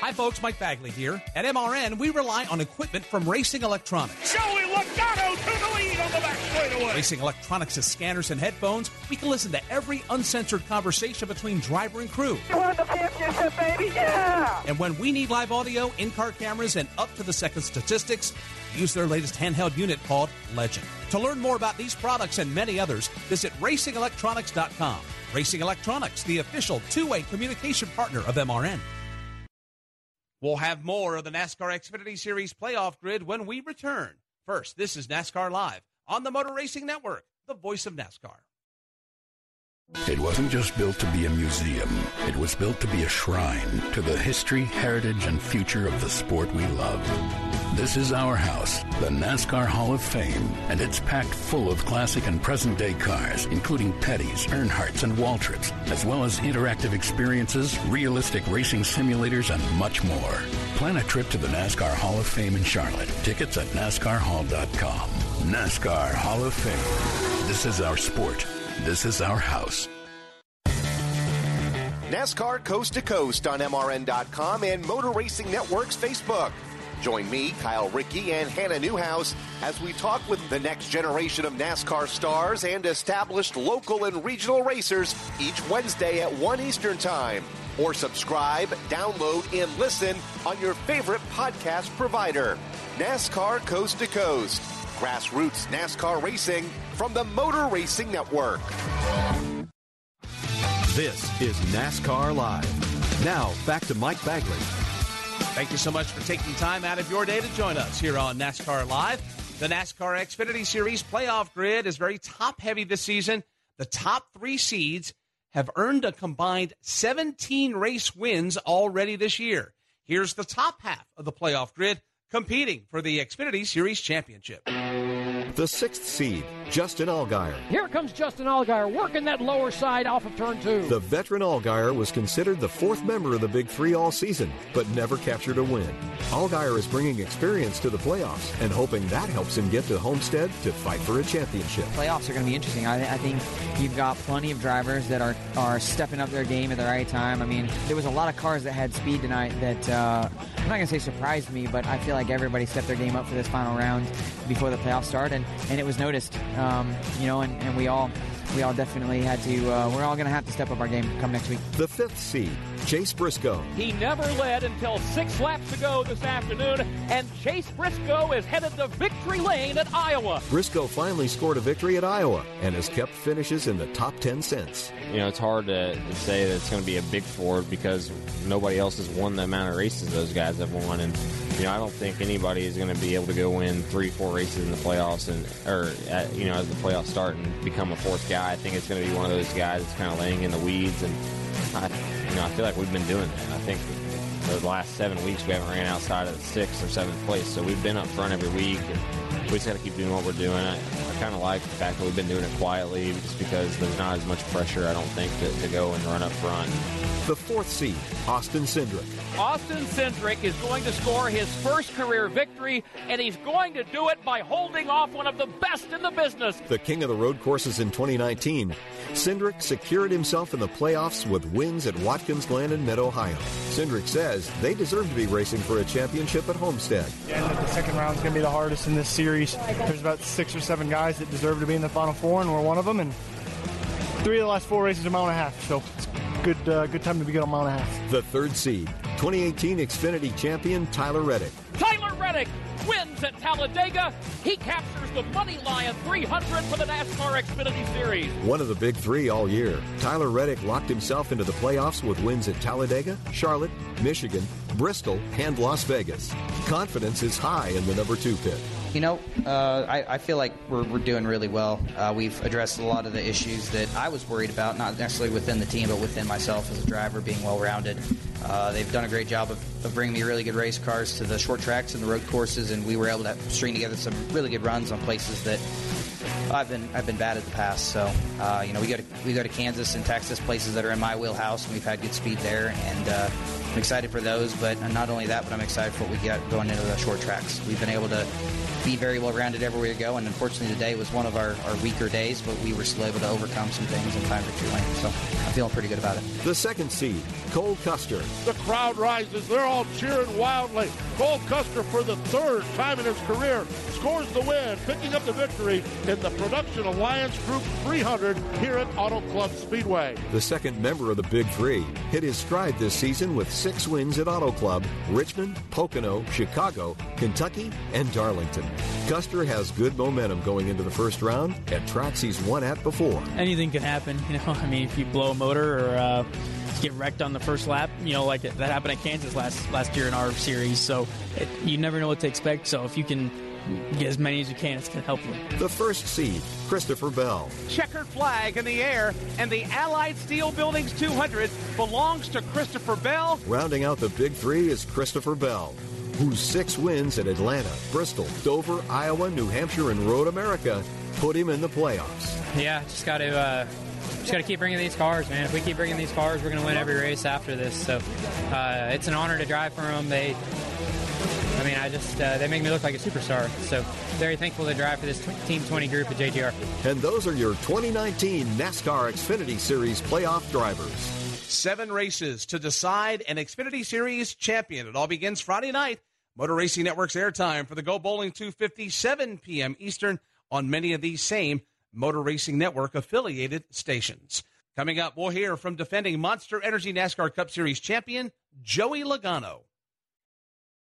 Hi, folks. Mike Bagley here. At MRN, we rely on equipment from Racing Electronics. Joey Logano to the lead on the back straightaway. away. Racing Electronics' scanners and headphones, we can listen to every uncensored conversation between driver and crew. You won the championship, baby! Yeah! And when we need live audio, in car cameras, and up to the second statistics, use their latest handheld unit called Legend. To learn more about these products and many others, visit racingelectronics.com. Racing Electronics, the official two way communication partner of MRN. We'll have more of the NASCAR Xfinity Series playoff grid when we return. First, this is NASCAR Live on the Motor Racing Network, the voice of NASCAR. It wasn't just built to be a museum. It was built to be a shrine to the history, heritage, and future of the sport we love. This is our house, the NASCAR Hall of Fame, and it's packed full of classic and present day cars, including Pettys, Earnhardts, and Waltrips, as well as interactive experiences, realistic racing simulators, and much more. Plan a trip to the NASCAR Hall of Fame in Charlotte. Tickets at NASCARHall.com. NASCAR Hall of Fame. This is our sport. This is our house. NASCAR Coast to Coast on MRN.com and Motor Racing Network's Facebook. Join me, Kyle Rickey, and Hannah Newhouse as we talk with the next generation of NASCAR stars and established local and regional racers each Wednesday at 1 Eastern Time. Or subscribe, download, and listen on your favorite podcast provider. NASCAR Coast to Coast. Grassroots NASCAR racing from the Motor Racing Network. This is NASCAR Live. Now, back to Mike Bagley. Thank you so much for taking time out of your day to join us here on NASCAR Live. The NASCAR Xfinity Series playoff grid is very top heavy this season. The top three seeds have earned a combined 17 race wins already this year. Here's the top half of the playoff grid competing for the Xfinity Series championship. The sixth seed, Justin Allgaier. Here comes Justin Allgaier working that lower side off of turn two. The veteran Allgaier was considered the fourth member of the Big Three all season, but never captured a win. Allgaier is bringing experience to the playoffs and hoping that helps him get to Homestead to fight for a championship. Playoffs are going to be interesting. I, I think you've got plenty of drivers that are, are stepping up their game at the right time. I mean, there was a lot of cars that had speed tonight that uh, I'm not going to say surprised me, but I feel like everybody stepped their game up for this final round before the playoffs start, and, and it was noticed. Um, you know, and, and we all we all definitely had to. Uh, we're all going to have to step up our game come next week. The fifth seed, Chase Briscoe. He never led until six laps to go this afternoon, and Chase Briscoe is headed to victory lane at Iowa. Briscoe finally scored a victory at Iowa and has kept finishes in the top 10 since. You know, it's hard to, to say that it's going to be a big Ford because nobody else has won the amount of races those guys have won, and you know, I don't think anybody is going to be able to go win three, four races in the playoffs and, or at, you know, as the playoffs start and become a fourth guy. I think it's going to be one of those guys that's kind of laying in the weeds, and I, you know, I feel like we've been doing that. I think the last seven weeks we haven't ran outside of the sixth or seventh place, so we've been up front every week, and we just got to keep doing what we're doing. I kind of like the fact that we've been doing it quietly, just because there's not as much pressure, I don't think, to, to go and run up front. The fourth seed, Austin Cindric. Austin Cindric is going to score his first career victory, and he's going to do it by holding off one of the best in the business. The king of the road courses in 2019, Cindric secured himself in the playoffs with wins at Watkins Glen and Mid Ohio. Cindric says they deserve to be racing for a championship at Homestead. And the second round is going to be the hardest in this series. There's about six or seven guys that deserve to be in the final four, and we're one of them. And three of the last four races are a mile and a half, so it's good, uh, good time to be good on mile and a half. The third seed, 2018 Xfinity champion Tyler Reddick. Tyler Reddick wins at Talladega. He captures the MoneyLion 300 for the NASCAR Xfinity Series. One of the big three all year, Tyler Reddick locked himself into the playoffs with wins at Talladega, Charlotte, Michigan, Bristol, and Las Vegas. Confidence is high in the number two pit. You know, uh, I, I, feel like we're, we're doing really well. Uh, we've addressed a lot of the issues that I was worried about, not necessarily within the team, but within myself as a driver, being well rounded. Uh, they've done a great job of, of, bringing me really good race cars to the short tracks and the road courses, and we were able to string together some really good runs on places that I've been I've been bad at the past. So uh, you know, we go to we go to Kansas and Texas, places that are in my wheelhouse, and we've had good speed there, and uh, I'm excited for those, but not only that, but I'm excited for what we get going into the short tracks. We've been able to be very well rounded everywhere we go, and unfortunately today was one of our, our weaker days, but we were still able to overcome some things and find victory lane. So I'm feeling pretty good about it. The second seed, Cole Custer. The crowd rises. They're all cheering wildly. Cole Custer, for the third time in his career, scores the win, picking up the victory in the Production Alliance Group 300 here at Auto Club Speedway. The second member of the Big Three hit his stride this season with six wins at Auto Club, Richmond, Pocono, Chicago, Kentucky, and Darlington. Custer has good momentum going into the first round at tracks he's won at before. Anything can happen, you know. I mean, if you blow a motor or uh, get wrecked on the first lap, you know, like that happened at Kansas last last year in our series. So it, you never know what to expect. So if you can get as many as you can, it's going to help you. The first seed, Christopher Bell. Checkered flag in the air, and the Allied Steel Buildings 200 belongs to Christopher Bell. Rounding out the Big Three is Christopher Bell whose six wins at Atlanta, Bristol, Dover, Iowa, New Hampshire, and Road America put him in the playoffs. Yeah, just got to uh, just got to keep bringing these cars, man. If we keep bringing these cars, we're going to win every race after this. So uh, it's an honor to drive for them. They, I mean, I just uh, they make me look like a superstar. So very thankful to drive for this t- Team 20 group at JGR. And those are your 2019 NASCAR Xfinity Series playoff drivers. Seven races to decide an Xfinity Series champion. It all begins Friday night. Motor Racing Network's airtime for the Go Bowling 250, 7 p.m. Eastern on many of these same Motor Racing Network affiliated stations. Coming up, we'll hear from defending Monster Energy NASCAR Cup Series champion Joey Logano.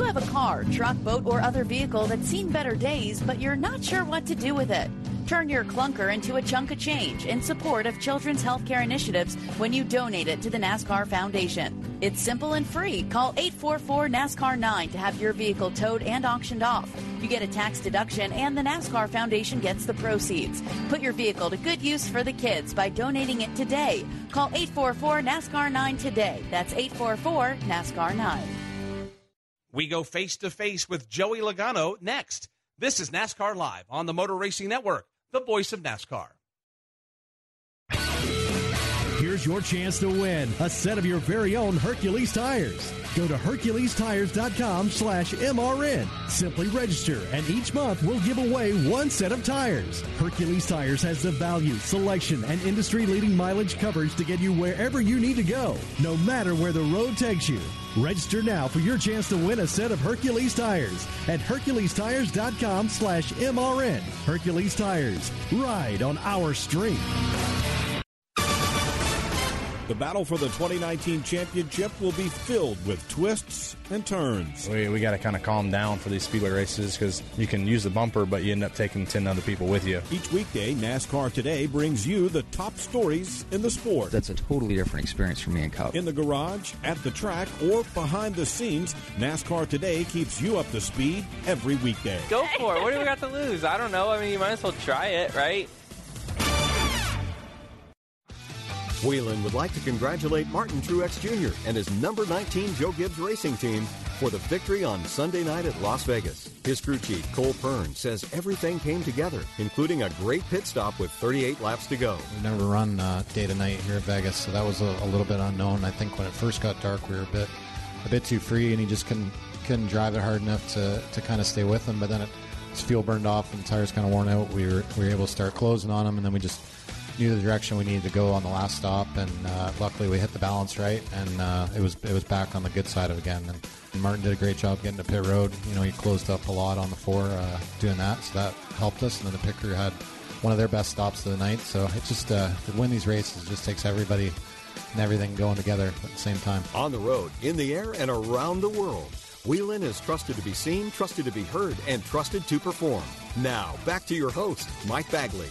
You have a car, truck, boat, or other vehicle that's seen better days, but you're not sure what to do with it? Turn your clunker into a chunk of change in support of children's healthcare initiatives when you donate it to the NASCAR Foundation. It's simple and free. Call 844 NASCAR 9 to have your vehicle towed and auctioned off. You get a tax deduction, and the NASCAR Foundation gets the proceeds. Put your vehicle to good use for the kids by donating it today. Call 844 NASCAR 9 today. That's 844 NASCAR 9. We go face to face with Joey Logano next. This is NASCAR Live on the Motor Racing Network, the voice of NASCAR. Here's your chance to win a set of your very own Hercules tires. Go to HerculesTires.com slash MRN. Simply register, and each month we'll give away one set of tires. Hercules Tires has the value, selection, and industry leading mileage coverage to get you wherever you need to go, no matter where the road takes you. Register now for your chance to win a set of Hercules tires at HerculesTires.com slash MRN. Hercules Tires. Ride on our street. The battle for the 2019 championship will be filled with twists and turns. We, we got to kind of calm down for these speedway races because you can use the bumper, but you end up taking 10 other people with you. Each weekday, NASCAR Today brings you the top stories in the sport. That's a totally different experience for me and Cup. In the garage, at the track, or behind the scenes, NASCAR Today keeps you up to speed every weekday. Go for it. What do we got to lose? I don't know. I mean, you might as well try it, right? Whelen would like to congratulate Martin Truex Jr. and his number 19 Joe Gibbs Racing Team for the victory on Sunday night at Las Vegas. His crew chief, Cole Pearn, says everything came together, including a great pit stop with 38 laps to go. We've never run uh, day to night here at Vegas, so that was a, a, little bit unknown. I think when it first got dark, we were a bit a bit too free, and he just couldn't couldn't drive it hard enough to, to kind of stay with him. But then it, his fuel burned off and tires kind of worn out. We were we were able to start closing on him, and then we just knew the direction we needed to go on the last stop, and uh, luckily we hit the balance right, and uh, it was it was back on the good side of again. And Martin did a great job getting to pit road. You know, he closed up a lot on the four uh, doing that, so that helped us. And then the pit crew had one of their best stops of the night. So it just uh, to win these races just takes everybody and everything going together at the same time. On the road, in the air, and around the world. Whelen is trusted to be seen, trusted to be heard, and trusted to perform. Now, back to your host, Mike Bagley.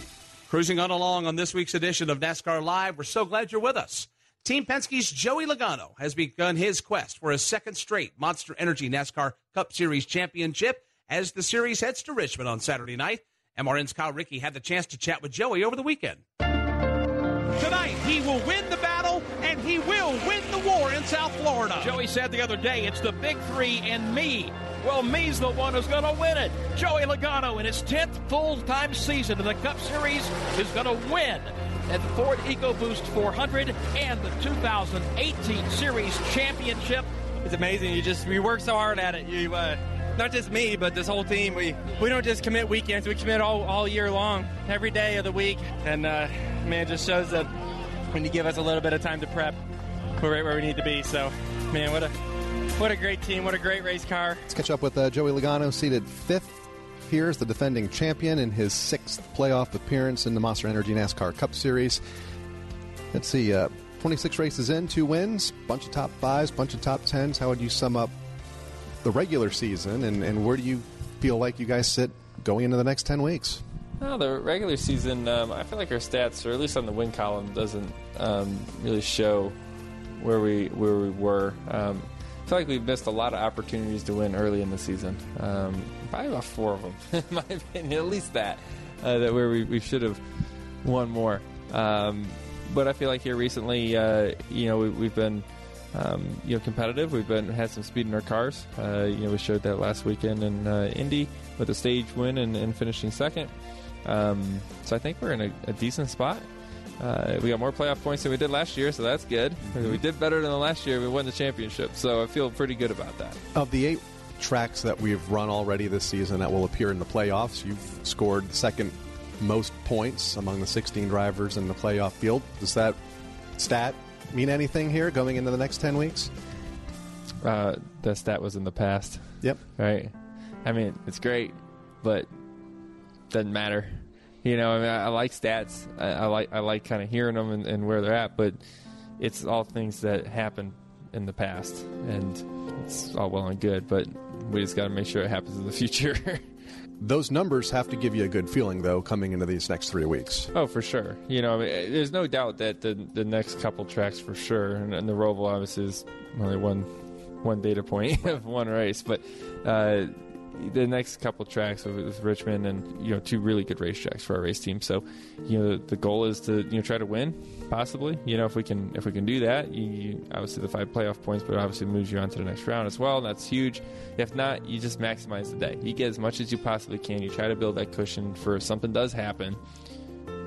Cruising on along on this week's edition of NASCAR Live. We're so glad you're with us. Team Penske's Joey Logano has begun his quest for a second straight Monster Energy NASCAR Cup Series championship as the series heads to Richmond on Saturday night. MRN's Kyle Rickey had the chance to chat with Joey over the weekend. Tonight, he will win the battle and he will win the war in South Florida. Joey said the other day, it's the big three and me. Well, me's the one who's going to win it. Joey Logano, in his 10th full time season in the Cup Series, is going to win at the Ford EcoBoost 400 and the 2018 Series Championship. It's amazing. You just, we work so hard at it. You, uh, not just me, but this whole team. We we don't just commit weekends. We commit all, all year long, every day of the week. And uh, man, it just shows that when you give us a little bit of time to prep, we're right where we need to be. So, man, what a what a great team! What a great race car. Let's catch up with uh, Joey Logano, seated fifth Here's the defending champion in his sixth playoff appearance in the Monster Energy NASCAR Cup Series. Let's see, uh, 26 races in, two wins, bunch of top fives, bunch of top tens. How would you sum up the regular season, and, and where do you feel like you guys sit going into the next 10 weeks? Well, the regular season, um, I feel like our stats, or at least on the win column, doesn't um, really show where we where we were. Um, I feel like we've missed a lot of opportunities to win early in the season. Um, probably about four of them, in my opinion, at least that. Uh, that where we, we should have won more. Um, but I feel like here recently, uh, you know, we, have been um, you know competitive. We've been had some speed in our cars. Uh, you know, we showed that last weekend in uh, Indy with a stage win and, and finishing second. Um, so I think we're in a, a decent spot. Uh, we got more playoff points than we did last year, so that's good. Mm-hmm. We did better than the last year. We won the championship, so I feel pretty good about that. Of the eight tracks that we've run already this season that will appear in the playoffs, you've scored the second most points among the 16 drivers in the playoff field. Does that stat mean anything here going into the next 10 weeks? Uh, the stat was in the past. Yep. Right. I mean, it's great, but doesn't matter. You know, I mean, I, I like stats. I, I, like I like kind of hearing them and, and, where they're at, but it's all things that happened in the past, and it's all well and good. But we just got to make sure it happens in the future. Those numbers have to give you a good feeling, though, coming into these next three weeks. Oh, for sure. You know, I mean, there's no doubt that the the next couple tracks, for sure, and, and the Roval obviously is only one one data point of one race, but uh, the next couple tracks with, with, Richmond and you know two really good racetracks for our race team. So, you know, the goal is to you know try to win, possibly. You know, if we can if we can do that, you, you, obviously the five playoff points, but obviously moves you on to the next round as well. And that's huge. If not, you just maximize the day. You get as much as you possibly can. You try to build that cushion for if something does happen.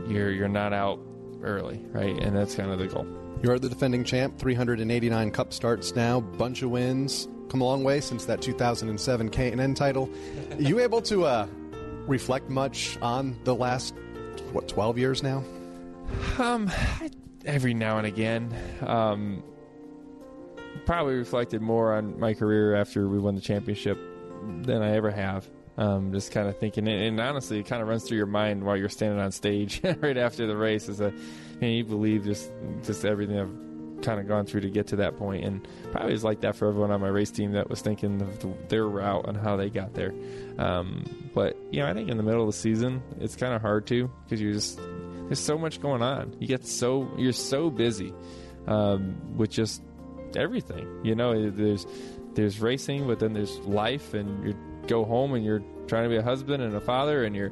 You're you're not out early, right? And that's kind of the goal. You are the defending champ, 389 cup starts now, bunch of wins come a long way since that 2007 K&N title. Are you able to uh, reflect much on the last what 12 years now? Um, every now and again. Um, probably reflected more on my career after we won the championship than I ever have. Um, just kind of thinking, and, and, honestly, it kind of runs through your mind while you're standing on stage right after the race. Is a, you, know, you believe just just everything I've kind of gone through to get to that point, and probably was like that for everyone on my race team that was thinking of the, their route and how they got there. Um, but you know, I think in the middle of the season, it's kind of hard to because you're just there's so much going on. You get so you're so busy um, with just everything. You know, there's there's racing, but then there's life, and you go home and you're trying to be a husband and a father, and you're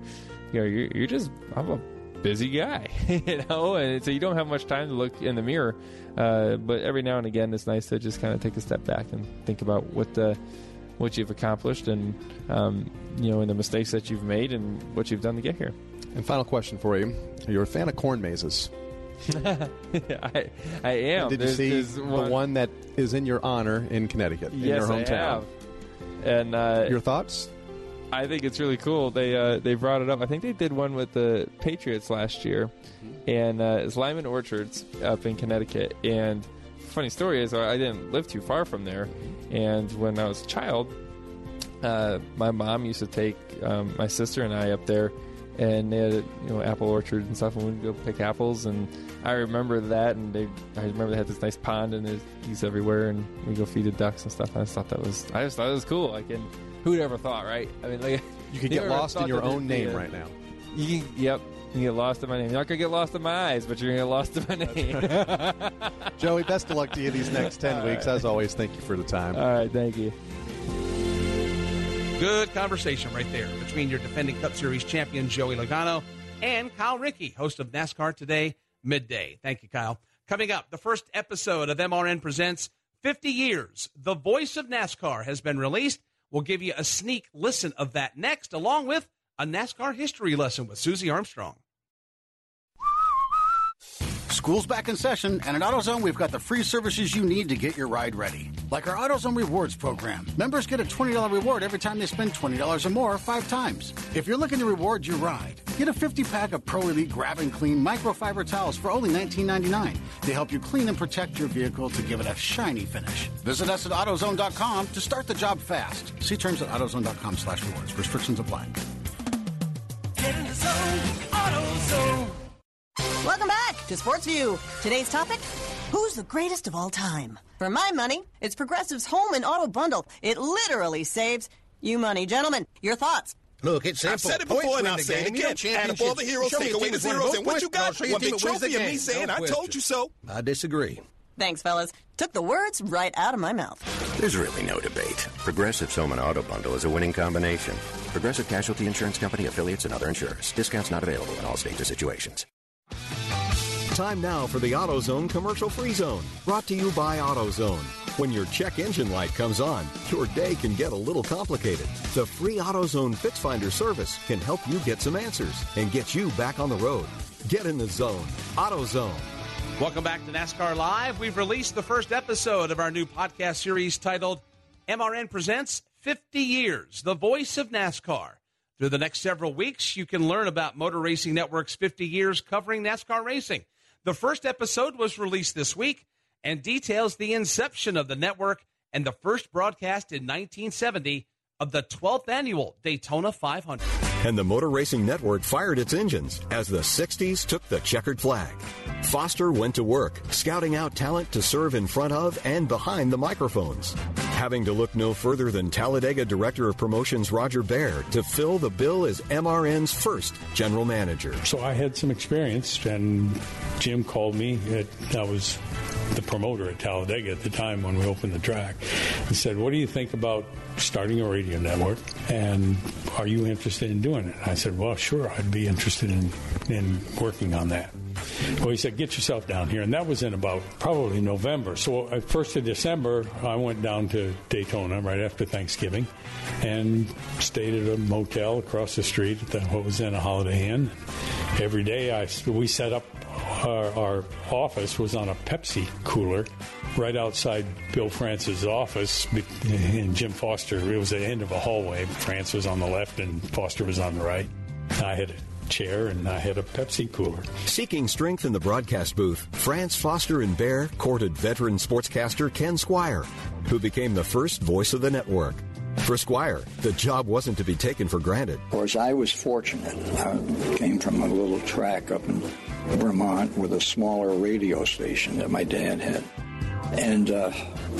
you know you're, you're just I'm a busy guy, you know, and so you don't have much time to look in the mirror. Uh, but every now and again, it's nice to just kind of take a step back and think about what the what you've accomplished and um, you know, and the mistakes that you've made and what you've done to get here. And final question for you: Are you a fan of corn mazes? I, I am. did there's, you see one. the one that is in your honor in Connecticut, yes, in your hometown? I have. And uh, your thoughts? I think it's really cool. They uh, they brought it up. I think they did one with the Patriots last year, mm-hmm. and uh, it's Lyman Orchards up in Connecticut. And funny story is, I didn't live too far from there, and when I was a child, uh, my mom used to take um, my sister and I up there, and they had you know apple orchards and stuff, and we'd go pick apples. And I remember that, and they I remember they had this nice pond and there's geese everywhere, and we go feed the ducks and stuff. I just thought that was I just thought it was cool. Like and who'd ever thought, right? I mean, like you could get lost in your own name right now. You, yep, You get lost in my name. You're not gonna get lost in my eyes, but you're gonna get lost in my name. Joey, best of luck to you these next 10 weeks. As always, thank you for the time. All right, thank you. Good conversation right there between your defending Cup Series champion Joey Logano and Kyle Rickey, host of NASCAR Today Midday. Thank you, Kyle. Coming up, the first episode of MRN Presents 50 Years. The voice of NASCAR has been released. We'll give you a sneak listen of that next, along with a NASCAR history lesson with Susie Armstrong. School's back in session, and at AutoZone, we've got the free services you need to get your ride ready. Like our AutoZone Rewards program. Members get a $20 reward every time they spend $20 or more five times. If you're looking to reward your ride, get a 50 pack of Pro Elite Grab and Clean microfiber towels for only $19.99. They help you clean and protect your vehicle to give it a shiny finish. Visit us at AutoZone.com to start the job fast. See terms at AutoZone.com slash rewards. Restrictions apply. AutoZone. Welcome back to Sports View. Today's topic Who's the greatest of all time? For my money, it's Progressive's Home and Auto Bundle. It literally saves you money. Gentlemen, your thoughts? Look, it's simple. I've said it Points before and I'll the say it game. You again. Add up all the heroes, take away the that's won zeros, and what you got? show One big that wins the trophy of me saying, No I told you so. I disagree. Thanks, fellas. Took the words right out of my mouth. There's really no debate. Progressive's Home and Auto Bundle is a winning combination. Progressive Casualty Insurance Company affiliates and other insurers. Discounts not available in all states or situations. Time now for the AutoZone commercial free zone, brought to you by AutoZone. When your check engine light comes on, your day can get a little complicated. The free AutoZone Fix Finder service can help you get some answers and get you back on the road. Get in the zone. AutoZone. Welcome back to NASCAR Live. We've released the first episode of our new podcast series titled MRN Presents 50 Years, the voice of NASCAR. Through the next several weeks, you can learn about Motor Racing Network's 50 years covering NASCAR racing. The first episode was released this week and details the inception of the network and the first broadcast in 1970 of the 12th annual Daytona 500. And the Motor Racing Network fired its engines as the 60s took the checkered flag. Foster went to work, scouting out talent to serve in front of and behind the microphones. Having to look no further than Talladega Director of Promotions Roger Baird to fill the bill as MRN's first general manager. So I had some experience, and Jim called me. At, I was the promoter at Talladega at the time when we opened the track, and said, "What do you think about starting a radio network? And are you interested in doing it?" And I said, "Well, sure, I'd be interested in in working on that." Well, he said, "Get yourself down here," and that was in about probably November. So, at first of December, I went down to Daytona right after Thanksgiving, and stayed at a motel across the street at what was then a Holiday Inn. Every day, I we set up our, our office was on a Pepsi cooler right outside Bill France's office, and Jim Foster. It was at the end of a hallway. France was on the left, and Foster was on the right. I had chair and I had a Pepsi cooler. Seeking strength in the broadcast booth, France Foster and Bear courted veteran sportscaster Ken Squier, who became the first voice of the network. For Squier, the job wasn't to be taken for granted. Of course, I was fortunate. I came from a little track up in Vermont with a smaller radio station that my dad had. And uh,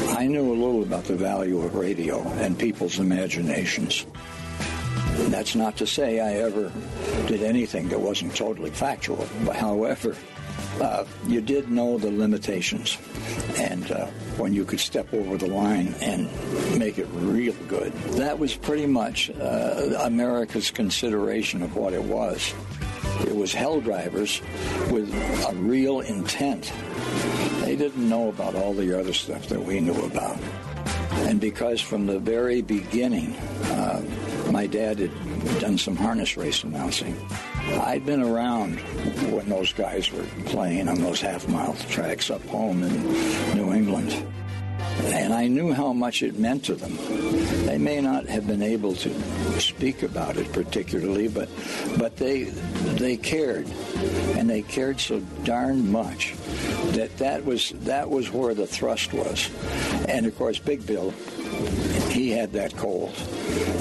I knew a little about the value of radio and people's imaginations. That's not to say I ever did anything that wasn't totally factual. However, uh, you did know the limitations. And uh, when you could step over the line and make it real good, that was pretty much uh, America's consideration of what it was. It was hell drivers with a real intent. They didn't know about all the other stuff that we knew about. And because from the very beginning, uh, my dad had done some harness race announcing. I'd been around when those guys were playing on those half mile tracks up home in New England. And I knew how much it meant to them. They may not have been able to speak about it particularly, but but they they cared, and they cared so darn much that that was that was where the thrust was. And of course, Big Bill, he had that cold.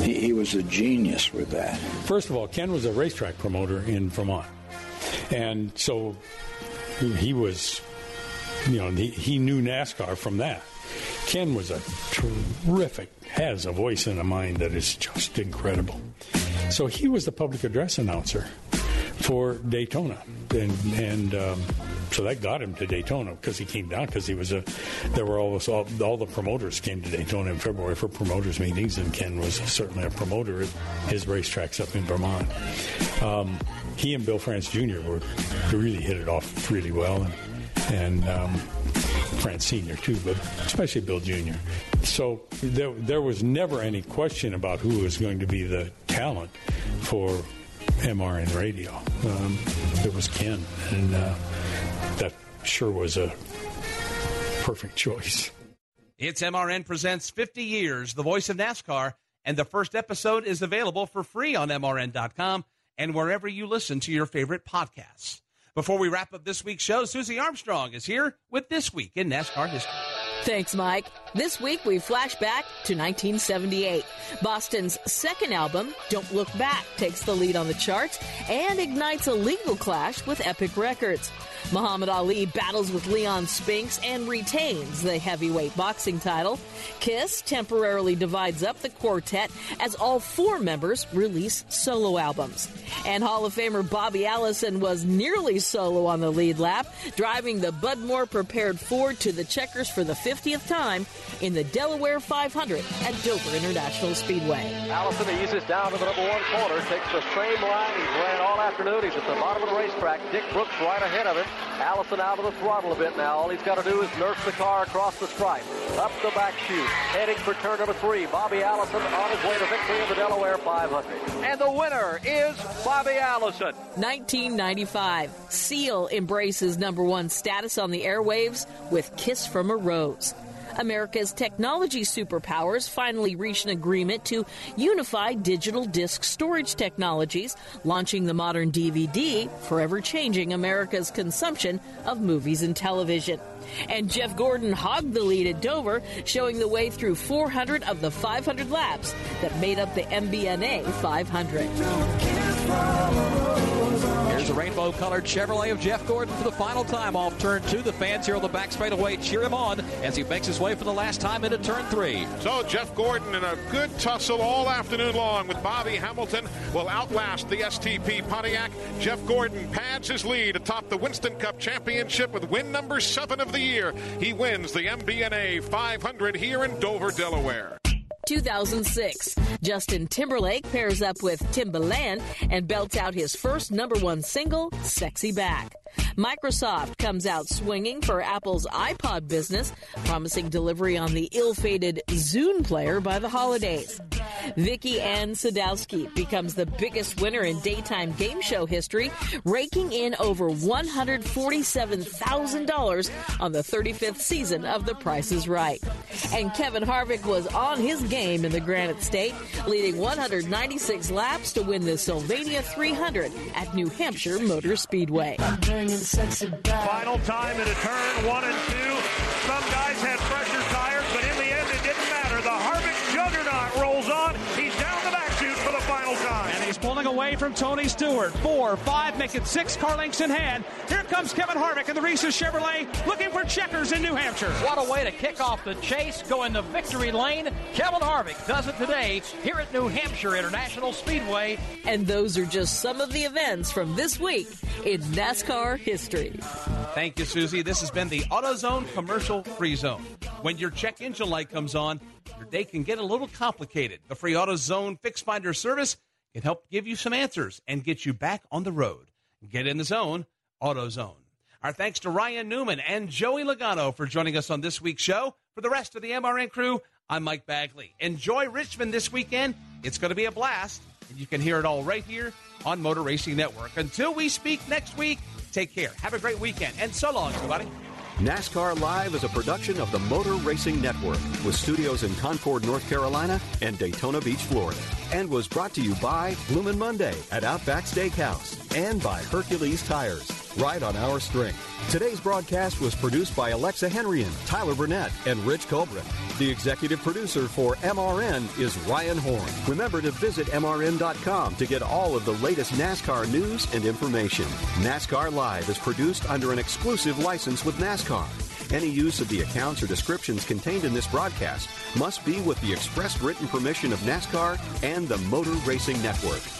He, he was a genius with that. First of all, Ken was a racetrack promoter in Vermont, and so he was, you know, he, he knew NASCAR from that. Ken was a terrific, has a voice and a mind that is just incredible. So he was the public address announcer for Daytona, and and um, so that got him to Daytona because he came down because he was a. There were all, all all the promoters came to Daytona in February for promoters meetings, and Ken was certainly a promoter at his racetracks up in Vermont. Um, he and Bill France Jr. were really hit it off really well, and and um, France Sr. too, but especially Bill Jr. So there, there was never any question about who was going to be the talent for MRN radio. Um, it was Ken, and uh, that sure was a perfect choice. It's MRN Presents 50 Years, the voice of NASCAR, and the first episode is available for free on MRN.com and wherever you listen to your favorite podcasts. Before we wrap up this week's show, Susie Armstrong is here with This Week in NASCAR History. Thanks, Mike. This week we flash back to 1978. Boston's second album, Don't Look Back, takes the lead on the charts and ignites a legal clash with Epic Records. Muhammad Ali battles with Leon Spinks and retains the heavyweight boxing title. Kiss temporarily divides up the quartet as all four members release solo albums. And Hall of Famer Bobby Allison was nearly solo on the lead lap, driving the Bud Moore prepared Ford to the checkers for the 50th time in the Delaware 500 at Dover International Speedway. Allison eases down to the number one corner, takes the same line he's ran all afternoon. He's at the bottom of the racetrack. Dick Brooks right ahead of him. Allison out of the throttle a bit now. All he's got to do is nurse the car across the stripe. Up the back chute. Heading for turn number three. Bobby Allison on his way to victory in the Delaware 500. And the winner is Bobby Allison. 1995. Seal embraces number one status on the airwaves with Kiss from a Rose. America's technology superpowers finally reached an agreement to unify digital disc storage technologies, launching the modern DVD, forever changing America's consumption of movies and television. And Jeff Gordon hogged the lead at Dover, showing the way through 400 of the 500 laps that made up the MBNA 500. Here's a rainbow colored Chevrolet of Jeff Gordon for the final time off turn two. The fans here on the back straightaway cheer him on as he makes his way for the last time into turn three. So Jeff Gordon in a good tussle all afternoon long with Bobby Hamilton will outlast the STP Pontiac. Jeff Gordon pads his lead atop the Winston Cup Championship with win number seven of the year. He wins the MBNA 500 here in Dover, Delaware. 2006. Justin Timberlake pairs up with Timbaland and belts out his first number one single, Sexy Back. Microsoft comes out swinging for Apple's iPod business, promising delivery on the ill-fated Zune player by the holidays. Vicky Ann Sadowski becomes the biggest winner in daytime game show history, raking in over $147,000 on the 35th season of The Price is Right. And Kevin Harvick was on his game in the Granite State, leading 196 laps to win the Sylvania 300 at New Hampshire Motor Speedway. Final time into turn one and two. Some guys had fresher pulling away from Tony Stewart. Four, five, make it six car lengths in hand. Here comes Kevin Harvick in the Reese's Chevrolet looking for checkers in New Hampshire. What a way to kick off the chase, go into victory lane. Kevin Harvick does it today here at New Hampshire International Speedway. And those are just some of the events from this week in NASCAR history. Thank you, Susie. This has been the AutoZone Commercial Free Zone. When your check engine light comes on, your day can get a little complicated. The free AutoZone Fix Finder service can help give you some answers and get you back on the road. Get in the zone, AutoZone. Our thanks to Ryan Newman and Joey Logano for joining us on this week's show. For the rest of the MRN crew, I'm Mike Bagley. Enjoy Richmond this weekend. It's going to be a blast, and you can hear it all right here on Motor Racing Network. Until we speak next week, take care. Have a great weekend, and so long, everybody. NASCAR Live is a production of the Motor Racing Network with studios in Concord, North Carolina and Daytona Beach, Florida. And was brought to you by Lumen Monday at Outback Steakhouse and by Hercules Tires, right on our string. Today's broadcast was produced by Alexa Henrian, Tyler Burnett, and Rich Colbert. The executive producer for MRN is Ryan Horn. Remember to visit MRN.com to get all of the latest NASCAR news and information. NASCAR Live is produced under an exclusive license with NASCAR. Any use of the accounts or descriptions contained in this broadcast must be with the express written permission of NASCAR and the Motor Racing Network.